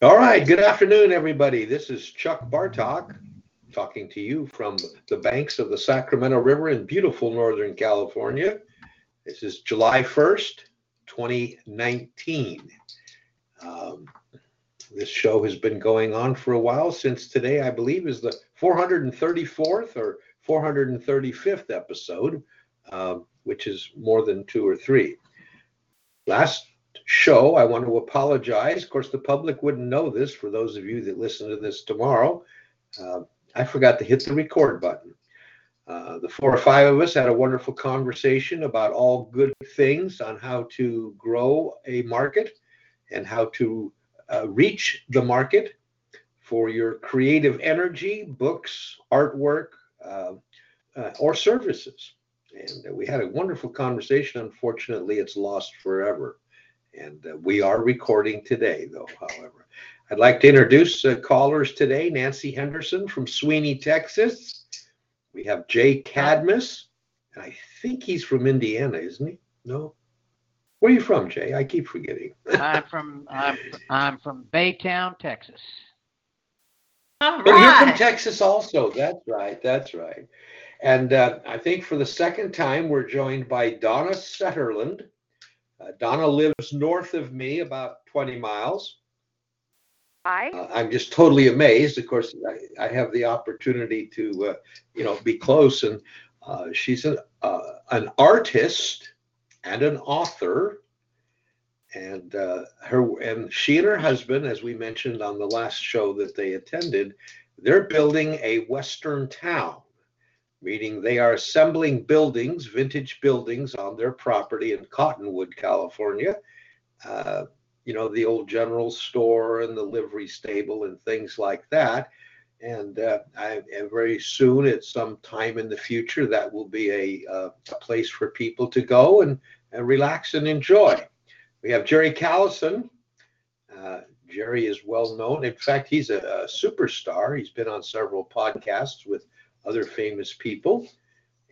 All right, good afternoon, everybody. This is Chuck Bartok talking to you from the banks of the Sacramento River in beautiful Northern California. This is July 1st, 2019. Um, this show has been going on for a while since today, I believe, is the 434th or 435th episode, um, which is more than two or three. Last show, I want to apologize. Of course, the public wouldn't know this for those of you that listen to this tomorrow. Uh, I forgot to hit the record button. Uh, the four or five of us had a wonderful conversation about all good things on how to grow a market and how to uh, reach the market for your creative energy, books, artwork, uh, uh or services. And we had a wonderful conversation. Unfortunately, it's lost forever. And uh, we are recording today, though, however. I'd like to introduce uh, callers today Nancy Henderson from Sweeney, Texas. We have Jay Cadmus, and I think he's from Indiana, isn't he? No? Where are you from, Jay? I keep forgetting. I'm from I'm, I'm from Baytown, Texas. All right. Oh, you're from Texas also. That's right. That's right. And uh, I think for the second time, we're joined by Donna Setterlin. Uh, Donna lives north of me, about 20 miles. Hi. Uh, I'm just totally amazed. Of course, I, I have the opportunity to, uh, you know, be close, and uh, she's an uh, an artist and an author, and uh, her and she and her husband, as we mentioned on the last show that they attended, they're building a western town meaning they are assembling buildings, vintage buildings on their property in Cottonwood, California. Uh, you know, the old general store and the livery stable and things like that. And uh, I, and very soon, at some time in the future, that will be a, uh, a place for people to go and, and relax and enjoy. We have Jerry Callison. Uh, Jerry is well known. In fact, he's a, a superstar. He's been on several podcasts with other famous people.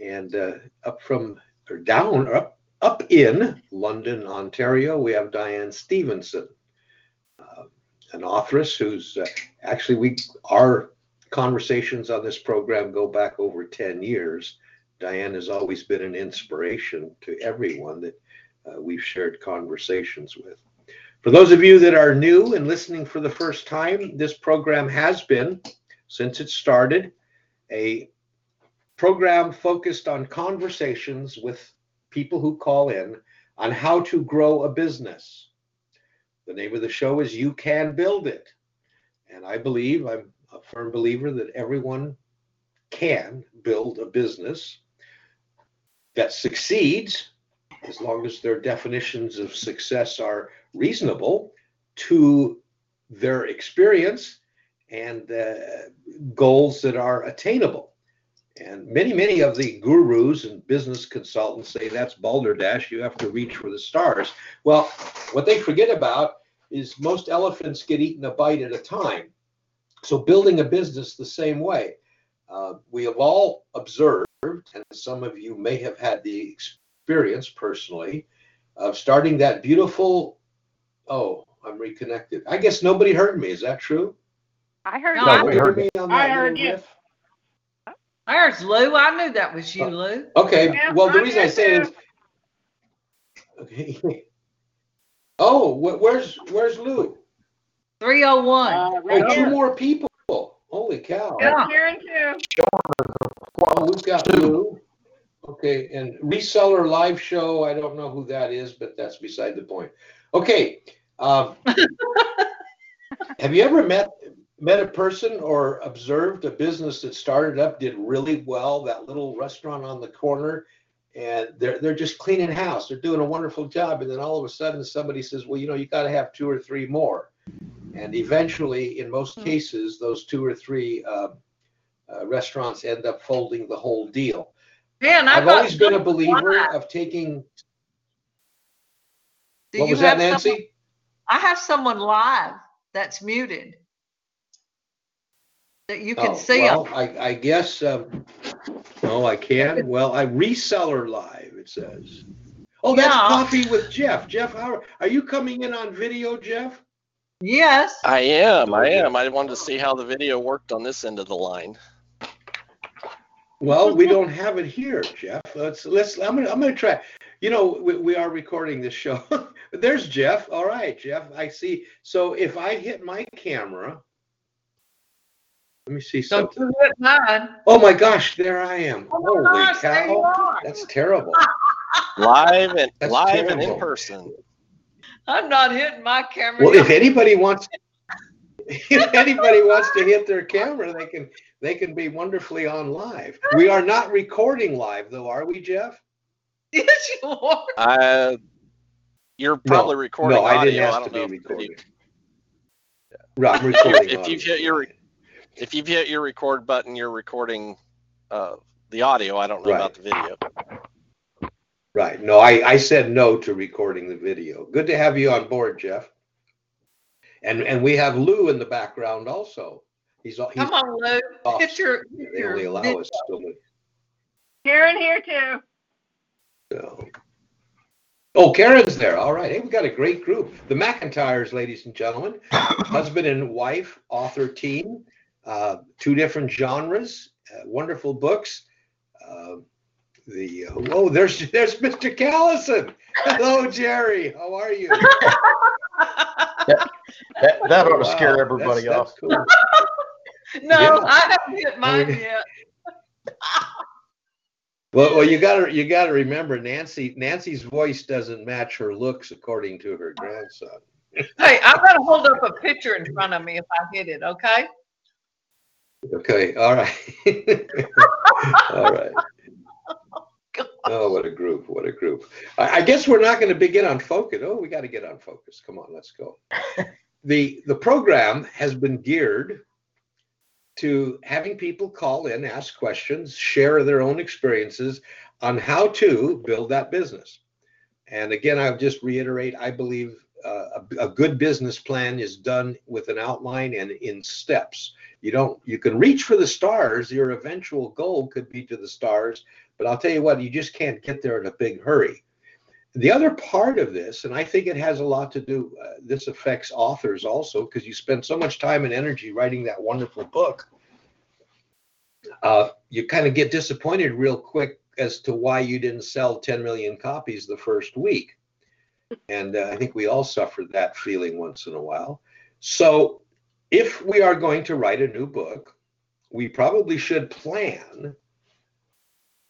And uh, up from or down or up up in London, Ontario, we have Diane Stevenson, uh, an authoress who's uh, actually we our conversations on this program go back over 10 years. Diane has always been an inspiration to everyone that uh, we've shared conversations with. For those of you that are new and listening for the first time, this program has been, since it started, a program focused on conversations with people who call in on how to grow a business. The name of the show is You Can Build It. And I believe, I'm a firm believer that everyone can build a business that succeeds as long as their definitions of success are reasonable to their experience and uh, goals that are attainable. And many, many of the gurus and business consultants say that's balderdash. You have to reach for the stars. Well, what they forget about is most elephants get eaten a bite at a time. So building a business the same way. Uh, we have all observed, and some of you may have had the experience personally, of starting that beautiful. Oh, I'm reconnected. I guess nobody heard me. Is that true? I heard No, you. I heard me on I heard you. riff? There's Lou. I knew that was you, Oh. Lou. Okay, Yeah, well, the I reason I did say is, okay. Oh, wh- where's, where's Lou? 301. Uh, Oh, right two here. more people. Holy cow. Yeah. Yes, Karen too. Oh, we've got Lou. Okay, and reseller live show, I don't know who that is, but that's beside the point. Okay. um, Have you ever met, met a person or observed a business that started up, did really well, that little restaurant on the corner? And they're, they're just cleaning house. They're doing a wonderful job. And then all of a sudden somebody says, well, you know, you got to have two or three more. And eventually, in most Hmm. cases, those two or three uh, uh, restaurants end up folding the whole deal. Man, I've I've always been a believer of taking. Do What you was that, have someone- Nancy? I have someone live that's muted. That you can Oh, see well, them. I, I guess. Um, no, I can. Well, I reseller live. It says. Oh, that's Yeah. coffee with Jeff. Jeff, how are you coming in on video, Jeff? Yes. I am. I am. I wanted to see how the video worked on this end of the line. Well, we don't have it here, Jeff. Let's let's. I'm gonna I'm gonna try. You know, we, we are recording this show. There's Jeff. All right, Jeff. I see. So if I hit my camera, let me see Don't something. you hit mine. Oh my gosh, there I am. Oh my Holy gosh, there you cow! are. That's terrible. Live and That's live and in person. I'm not hitting my camera. Well, if anybody wants, if anybody wants to hit their camera, they can. They can be wonderfully on live. We are not recording live, though, are we, Jeff? yes, you are. Uh, you're probably recording no, I didn't ask I to be know if recording. you- Right, I'm recording. if you've hit your if you've hit your record button, you're recording uh, the audio. I don't know Right. about the video. Right. No, I, I said no to recording the video. Good to have you on board, Jeff. And and we have Lou in the background also. He's he's Come on, Lou. off. Hit your, hit They only allow video. us so much. Karen here too. So. Oh, Karen's there. All right. Hey, we got a great group. The McIntyres, ladies and gentlemen, husband and wife, author team, uh, two different genres, uh, wonderful books. Uh, the uh, oh, there's there's Mr. Callison. Hello, Jerry. How are you? That, that ought to Wow, scare everybody that's- off. that's cool. No, Yeah. I haven't hit mine yet. Well, well, you gotta you gotta remember Nancy. Nancy's voice doesn't match her looks, according to her grandson. Hey, I'm gonna hold up a picture in front of me if I hit it, okay? Okay, all right, all right. Oh, what a group! What a group! I, I guess we're not going to begin on focus. Oh, we got to get on focus. Come on, let's go. the The program has been geared to having people call in, ask questions, share their own experiences on how to build that business. And again, I'll just reiterate: I believe a, a good business plan is done with an outline and in steps. You don't. You can reach for the stars. Your eventual goal could be to the stars but I'll tell you what, you just can't get there in a big hurry. The other part of this, and I think it has a lot to do, uh, this affects authors also, because you spend so much time and energy writing that wonderful book. Uh, you kind of get disappointed real quick as to why you didn't sell 10 million copies the first week. And uh, I think we all suffer that feeling once in a while. So if we are going to write a new book, we probably should plan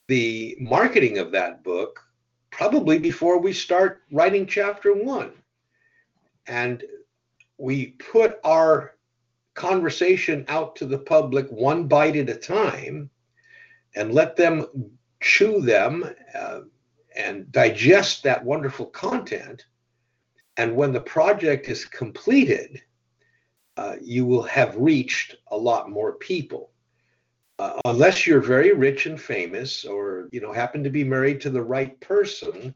the marketing of that book probably before we start writing chapter one. And we put our conversation out to the public one bite at a time and let them chew them uh, and digest that wonderful content. And when the project is completed, uh, you will have reached a lot more people uh, unless you're very rich and famous or you know happen to be married to the right person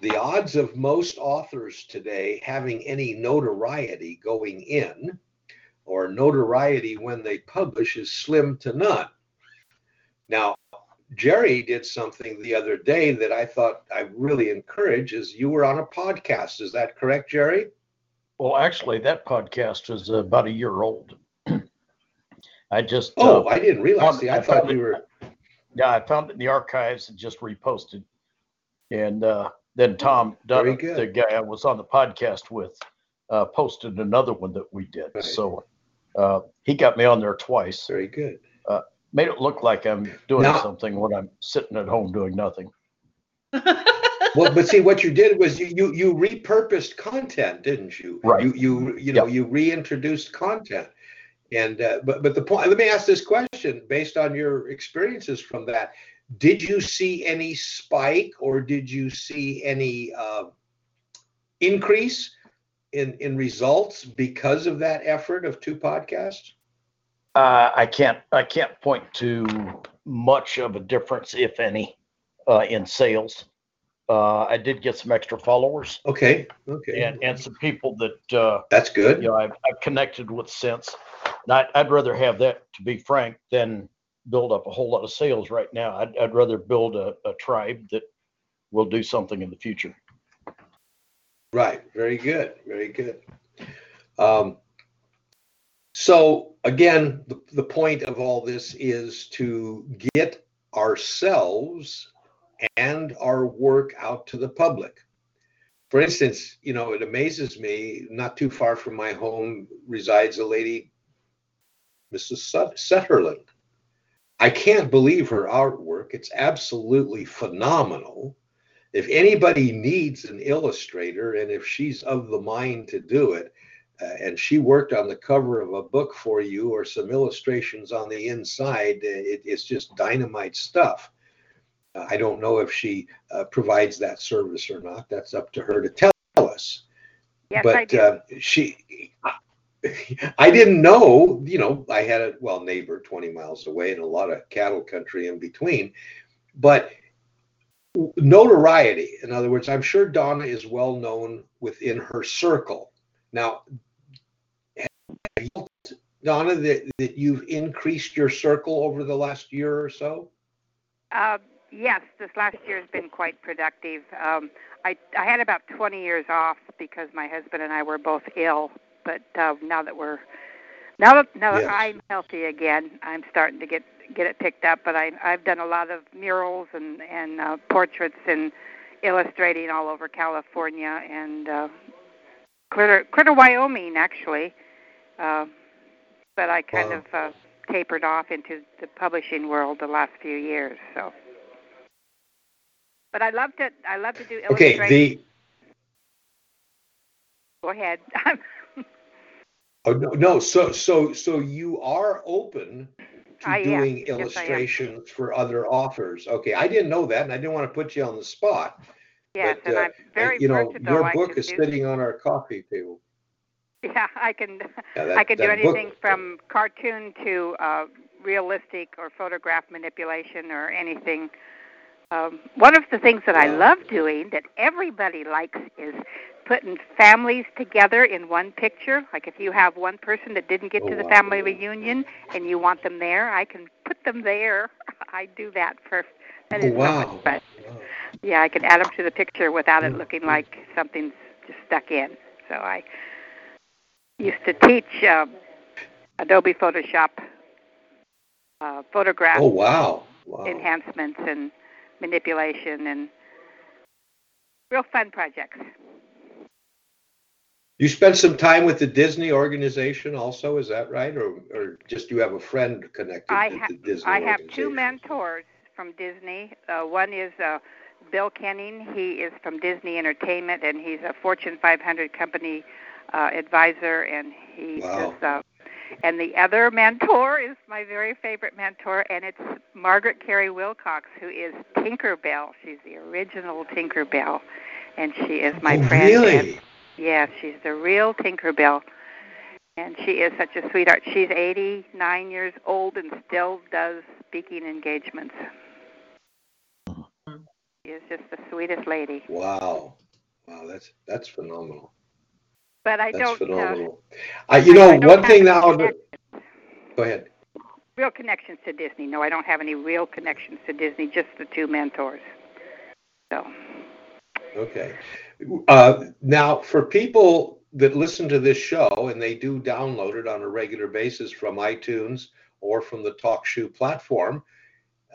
the odds of most authors today having any notoriety going in or notoriety when they publish is slim to none now jerry did something the other day that i thought i really encourage is you were on a podcast is that correct jerry Well, actually, that podcast is about a year old. I just, oh uh, i didn't realize found- See, i I thought you were yeah, I found it in the archives and just reposted. And uh, then Tom Dunn, the guy I was on the podcast with, uh, posted another one that we did. Right. So uh, he got me on there twice. very good Made it look like I'm doing Now- something when I'm sitting at home doing nothing. well, but see, what you did was you you, you repurposed content, didn't you? Right. You you you know you reintroduced content, and uh, but but the point. Let me ask this question based on your experiences from that. Did you see any spike, or did you see any uh, increase in in results because of that effort of two podcasts? Uh, I can't I can't point to much of a difference, if any, uh, in sales. Uh, I did get some extra followers Okay, okay, and, and some people that uh, that's good. you know I've, I've connected with since. And I, I'd rather have that, to be frank, than build up a whole lot of sales right now. I'd, I'd rather build a, a tribe that will do something in the future. Right. Very good. Very good. Um, so again, the, the point of all this is to get ourselves and our work out to the public. For instance, you know, it amazes me, not too far from my home resides a lady, Mrs. Sut- Sutherland. I can't believe her artwork. It's absolutely phenomenal. If anybody needs an illustrator and if she's of the mind to do it, uh, and she worked on the cover of a book for you or some illustrations on the inside, uh, it, it's just dynamite stuff. Uh, I don't know if she uh, provides that service or not. That's up to her to tell us. Yes, but I do. Uh, she, I didn't know, you know, I had a well neighbor 20 miles away and a lot of cattle country in between, but notoriety. In other words, I'm sure Donna is well known within her circle. Now, have you felt, Donna, that, that you've increased your circle over the last year or so? Uh, yes, this last year has been quite productive. Um, I I had about 20 years off because my husband and I were both ill, but uh, now that we're now that now that Yes. I'm healthy again, I'm starting to get get it picked up. But I I've done a lot of murals and and uh, portraits and illustrating all over California and uh, Critter Critter, Wyoming, actually. Uh, but I kind Wow. of uh, tapered off into the publishing world the last few years. So, but I love to I love to do Okay, the Go ahead. oh, no, no, so so so you are open to I doing Yes, am. illustrations for other authors. Okay, I didn't know that, and I didn't want to put you on the spot. yes, but, and uh, I'm very you know, your book is sitting on our coffee table. Yeah, I can. Yeah, that- I can do that book- anything from cartoon to uh, realistic or photograph manipulation or anything. Um, one of the things that I love doing that everybody likes is putting families together in one picture. Like if you have one person that didn't get Oh, to the wow. family reunion and you want them there, I can put them there. I do that for that Oh, is so wow. much fun. Wow. Yeah, I can add them to the picture without it Mm, looking mm. like something's just stuck in. So I used to teach uh, Adobe Photoshop uh, photograph Oh wow! Wow. enhancements and manipulation and real fun projects. You spent some time with the Disney organization, also, is that right, or or just you have a friend connected I to ha- the Disney I have two mentors from Disney. Uh, one is uh, Bill Kenning. He is from Disney Entertainment, and he's a Fortune 500 company uh, advisor. And he Wow. is. Uh, and the other mentor is my very favorite mentor, and it's Margaret Kerry Wilcox, who is Tinkerbell. She's the original Tinkerbell, and she is my oh, friend. and Really? Yes, she's the real Tinkerbell. And she is such a sweetheart. She's 89 years old and still does speaking engagements. She is just the sweetest lady. Wow! Wow, that's that's phenomenal. But I That's don't uh, phenomenal. Uh, you know, I don't one have thing any now. that- connect- Go ahead. real connections to Disney. No, I don't have any real connections to Disney, just the two mentors. So, Okay. Uh, now, for people that listen to this show and they do download it on a regular basis from iTunes or from the TalkShoe platform,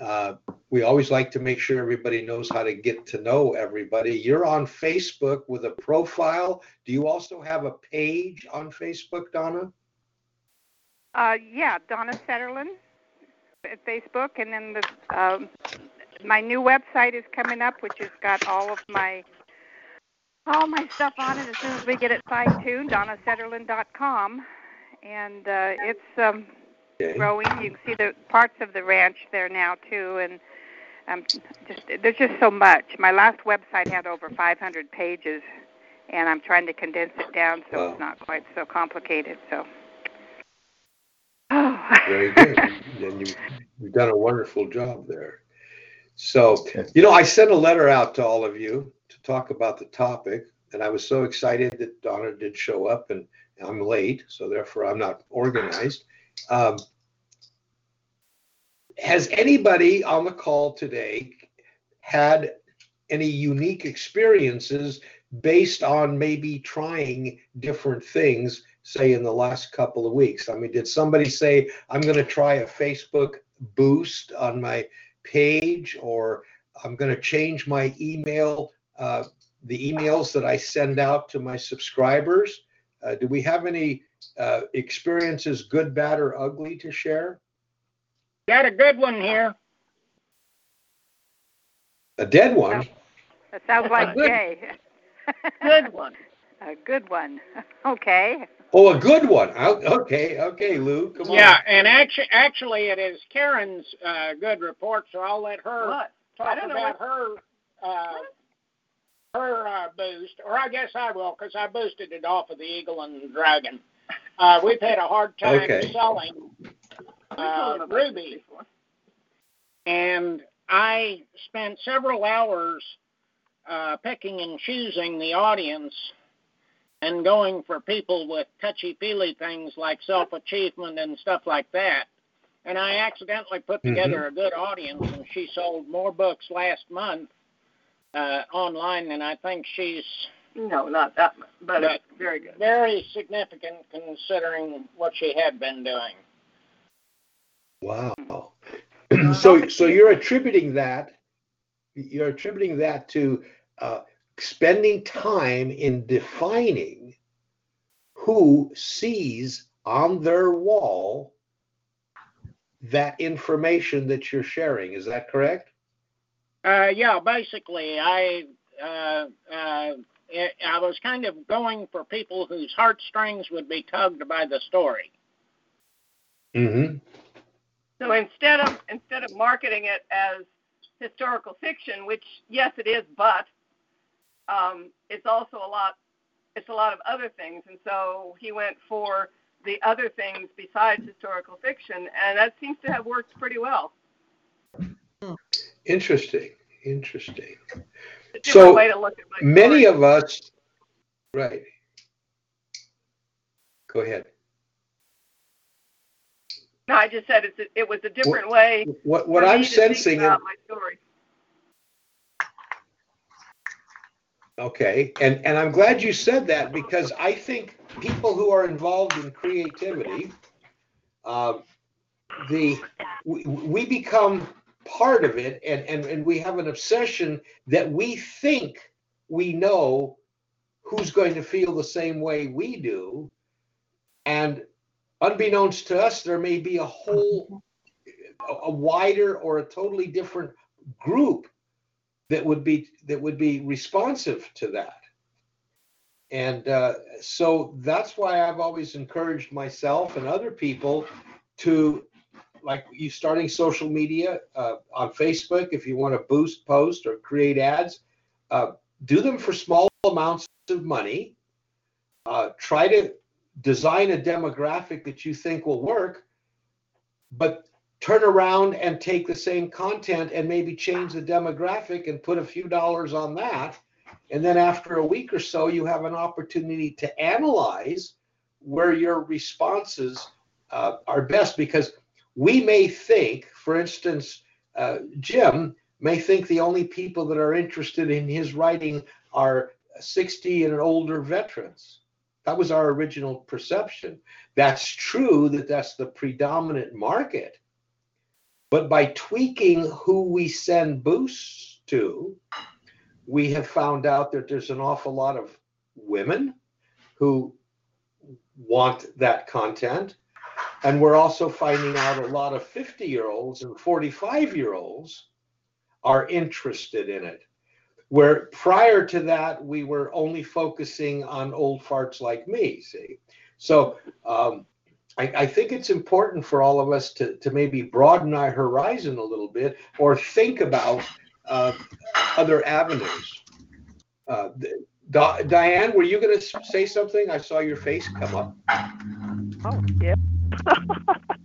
uh, we always like to make sure everybody knows how to get to know everybody. You're on Facebook with a profile. Do you also have a page on Facebook, Donna? uh, yeah, Donna Setterlin at Facebook, and then the um, my new website is coming up, which has got all of my all my stuff on it. As soon as we get it fine tuned, donnasetterlin.com, and uh, it's um, Okay. growing. You can see the parts of the ranch there now too, and um, just there's just so much. My last website had over 500 pages, and I'm trying to condense it down so Wow. it's not quite so complicated. So. Very good. and you, you've done a wonderful job there. So, you know, I sent a letter out to all of you to talk about the topic, and I was so excited that Donna did show up, and I'm late, so therefore I'm not organized. Um, has anybody on the call today had any unique experiences based on maybe trying different things say in the last couple of weeks? I mean, did somebody say, I'm going to try a Facebook boost on my page or I'm going to change my email, uh, the emails that I send out to my subscribers? Uh, do we have any uh, experiences, good, bad, or ugly, to share? Got a good one here. A dead one? That sounds like good- Jay. Good one. A good one. Okay. Oh, a good one. I'll- Okay, okay, Lou, come on. Yeah, and actually, actually, it is Karen's uh, good report, so I'll let her What? I talk don't know about her uh, her uh, boost, or I guess I will, because I boosted it off of the Eagle and Dragon. Uh, we've had a hard time Okay. selling uh, Ruby, and I spent several hours uh, picking and choosing the audience and going for people with touchy feely things like self achievement and stuff like that. And I accidentally put Mhm. together a good audience, and she sold more books last month uh, online than I think she's No, not that much, but But- very good. very significant considering what she had been doing. Wow. so, so you're attributing that, you're attributing that to uh, spending time in defining who sees on their wall that information that you're sharing. Is that correct? Uh, yeah, basically, I uh, I was kind of going for people whose heartstrings would be tugged by the story. Mm-hmm. So instead of instead of marketing it as historical fiction, which yes it is, but um, it's also a lot it's a lot of other things, and so he went for the other things besides historical fiction, and that seems to have worked pretty well. Interesting. Interesting. So, way to look at my Many story. of us, right. Go ahead. No, I just said it's a, it was a different way. What, what I'm me to think sensing, about my story. Okay, and, and I'm glad you said that because I think people who are involved in creativity, um, the, we, we become part of it and, and, and we have an obsession that we think we know who's going to feel the same way we do. And unbeknownst to us, there may be a whole, a, wider or a totally different group that would be that would be responsive to that and uh, so that's why i've always encouraged myself and other people to like you starting social media uh, on facebook if you want to boost post or create ads uh, do them for small amounts of money uh, try to design a demographic that you think will work but turn around and take the same content and maybe change the demographic and put a few dollars on that. And then after a week or so, you have an opportunity to analyze where your responses uh, are best because we may think, for instance, uh, Jim may think the only people that are interested in his writing are 60 and older veterans. That was our original perception. That's true that that's the predominant market. But by tweaking who we send boosts to, we have found out that there's an awful lot of women who want that content. And we're also finding out a lot of 50 year olds and 45 year olds are interested in it. Where prior to that, we were only focusing on old farts like me, see? So um, I, I think it's important for all of us to, to maybe broaden our horizon a little bit or think about uh, other avenues. Uh, Di- Diane, were you going to say something? I saw your face come up. Oh, yeah.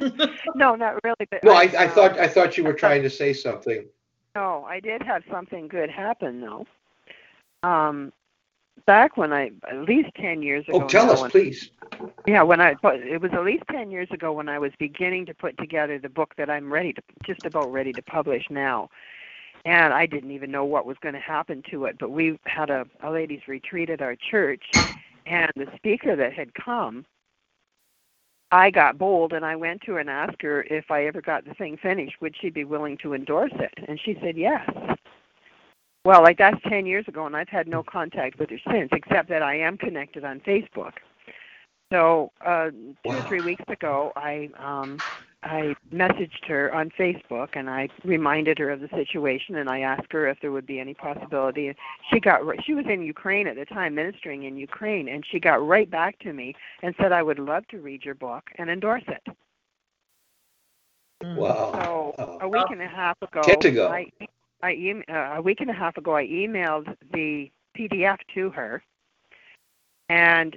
no, not really. But No, I, I, I uh, thought I thought you were trying to say something. No, I did have something good happen though. Um, back when I at least ten years ago. Oh, tell now, us, when- please. Yeah, when I it was at least ten years ago when I was beginning to put together the book that I'm ready to just about ready to publish now. And I didn't even know what was going to happen to it, but we had a, a ladies' retreat at our church, And the speaker that had come, I got bold and I went to her and asked her if I ever got the thing finished, would she be willing to endorse it? And she said yes. Well, like that's 10 years ago, and I've had no contact with her since, except that I am connected on Facebook. So uh, two Wow. or three weeks ago, I um, I messaged her on Facebook and I reminded her of the situation and I asked her if there would be any possibility. And she got ri- she was in Ukraine at the time, ministering in Ukraine, and she got right back to me and said I would love to read your book and endorse it. Wow. So a week and a half ago, ago. I, I uh, a week and a half ago, I emailed the PDF to her, and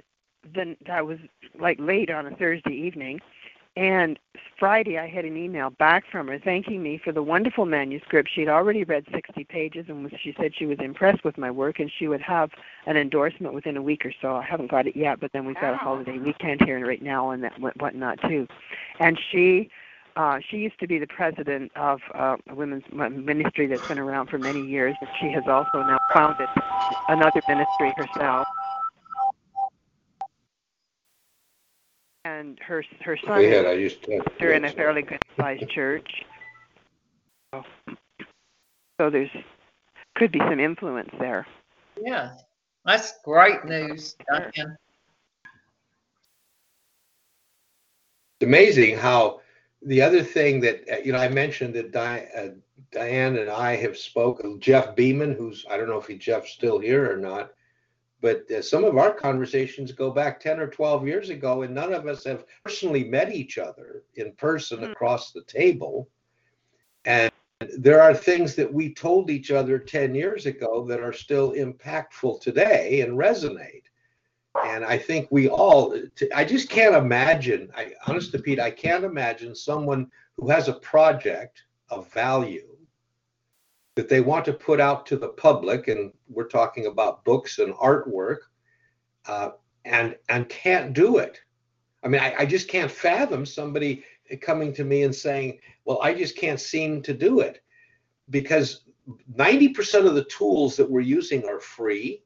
then that was like late on a Thursday evening. And Friday, I had an email back from her thanking me for the wonderful manuscript. She'd already read 60 pages, and was, she said she was impressed with my work, and she would have an endorsement within a week or so. I haven't got it yet, but then we've got a holiday weekend here right now, and that what- whatnot too. And she uh, she used to be the president of uh, a women's ministry that's been around for many years, and she has also now founded another ministry herself. And her her son We had, is I used to. they're in a fairly good sized church. So, so there's could be some influence there. Yeah, that's great news, Diane. It's amazing how the other thing that uh, you know I mentioned that Di, uh, Diane and I have spoken. Jeff Beeman, who's I don't know if he Jeff's still here or not, but uh, some of our conversations go back ten or twelve years ago, and none of us have personally met each other in person Hmm. across the table. And there are things that we told each other ten years ago that are still impactful today and resonate and I think we all, I just can't imagine, I, honest to Pete, I can't imagine someone who has a project of value that they want to put out to the public, and we're talking about books and artwork, uh, and and can't do it. I mean, I, I just can't fathom somebody coming to me and saying, "Well, I just can't seem to do it," because 90% of the tools that we're using are free.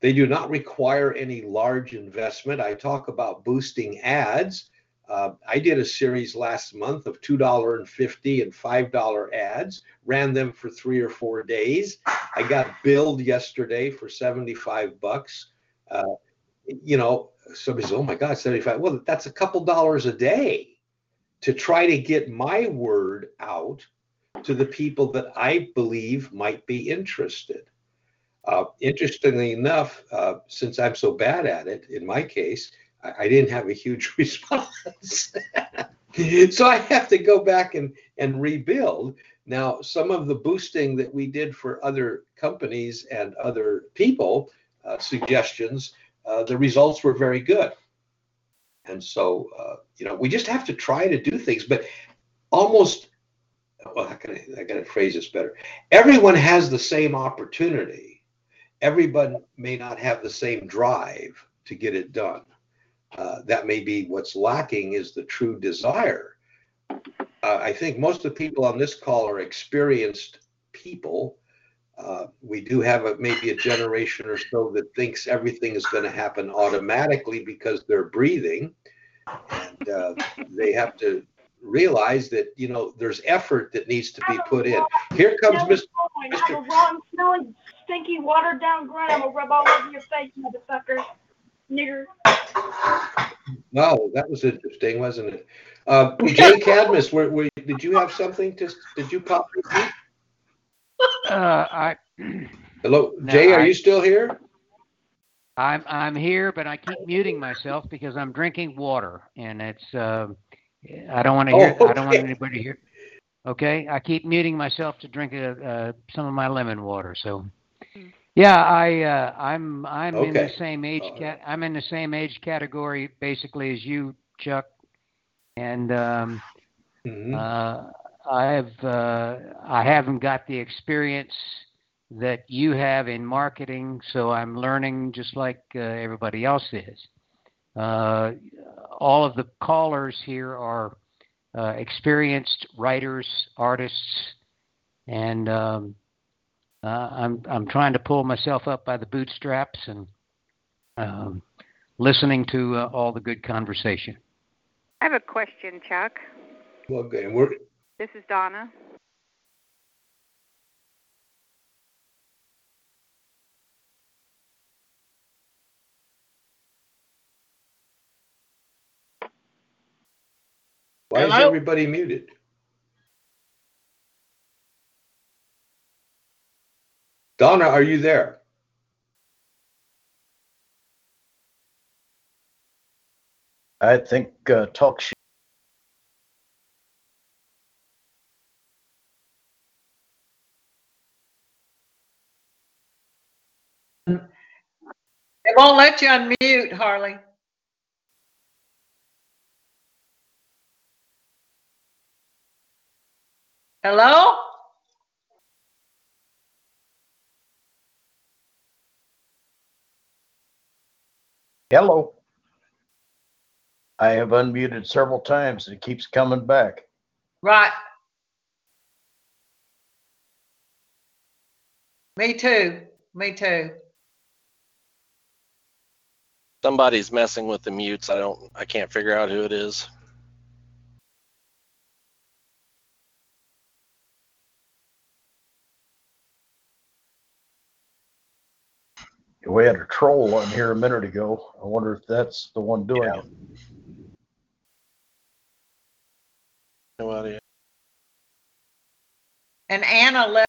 They do not require any large investment. I talk about boosting ads. Uh, I did a series last month of $2.50 and $5 ads, ran them for three or four days. I got billed yesterday for 75 bucks. Uh, you know, somebody says, oh my God, 75. Well, that's a couple dollars a day to try to get my word out to the people that I believe might be interested. Uh, interestingly enough, uh, since I'm so bad at it, in my case, I, I didn't have a huge response. so I have to go back and, and rebuild. Now, some of the boosting that we did for other companies and other people, uh, suggestions, uh, the results were very good. And so, uh, you know, we just have to try to do things, but almost, well, how can I, I got to phrase this better. Everyone has the same opportunity. Everyone may not have the same drive to get it done. Uh, that may be what's lacking is the true desire. Uh, I think most of the people on this call are experienced people. Uh, we do have a, maybe a generation or so that thinks everything is going to happen automatically because they're breathing, and uh, they have to realize that you know there's effort that needs to be put in. Here comes Mr. Wrong smelling, stinky, watered down grunt. I'm gonna rub all over your face, motherfucker. Nigger. Wow, that was interesting, wasn't it? Uh, Jay Cadmus, were, were, did you have something to? Did you pop? Uh, I, Hello, No, Jay, are I- you still here? I'm I'm here, but I keep muting myself because I'm drinking water, and it's uh, I don't want to hear. Oh, I don't want anybody to hear. Okay, I keep muting myself to drink uh, uh, some of my lemon water. So, yeah, I uh, I'm I'm in the same age All right. cat. I'm in the same age category basically as you, Chuck, and um, Mhm. uh, I have uh, I haven't got the experience that you have in marketing, so I'm learning just like uh, everybody else is. Uh, all of the callers here are uh, experienced writers, artists, and um, uh, I'm I'm trying to pull myself up by the bootstraps and um, listening to uh, all the good conversation. I have a question, Chuck. Well, good. And we're, This is Donna. why is Hello? everybody muted? Donna, are you there? I think uh, talk sh- It won't let you unmute, Harley. Hello? Hello. I have unmuted several times and it keeps coming back. Right. Me too. Me too. Somebody's messing with the mutes. I don't. I can't figure out who it is. We had a troll on here a minute ago. I wonder if that's the one doing Yeah. it. No idea. And Anna left.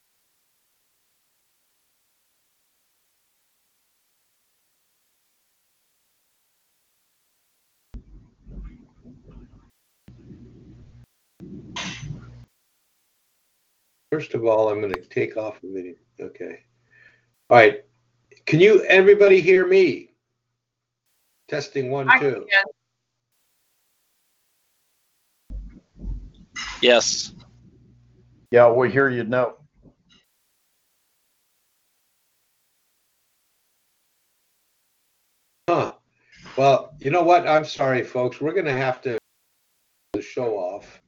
First of all, I'm going to take off the video. Okay. All right. Can you, everybody hear me? Testing one, I two. can. Yes. Yeah, we hear you now. Huh. Well, you know what? I'm sorry, folks. We're going to have to show off.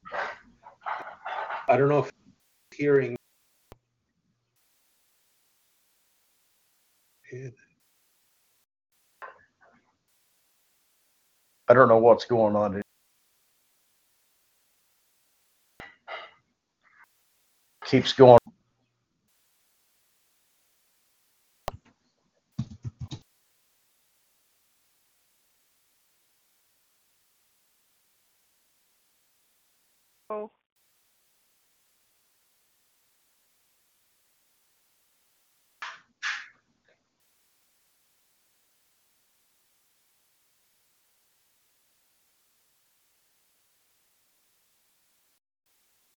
I don't know if hearing. I don't know what's going on. Keeps going.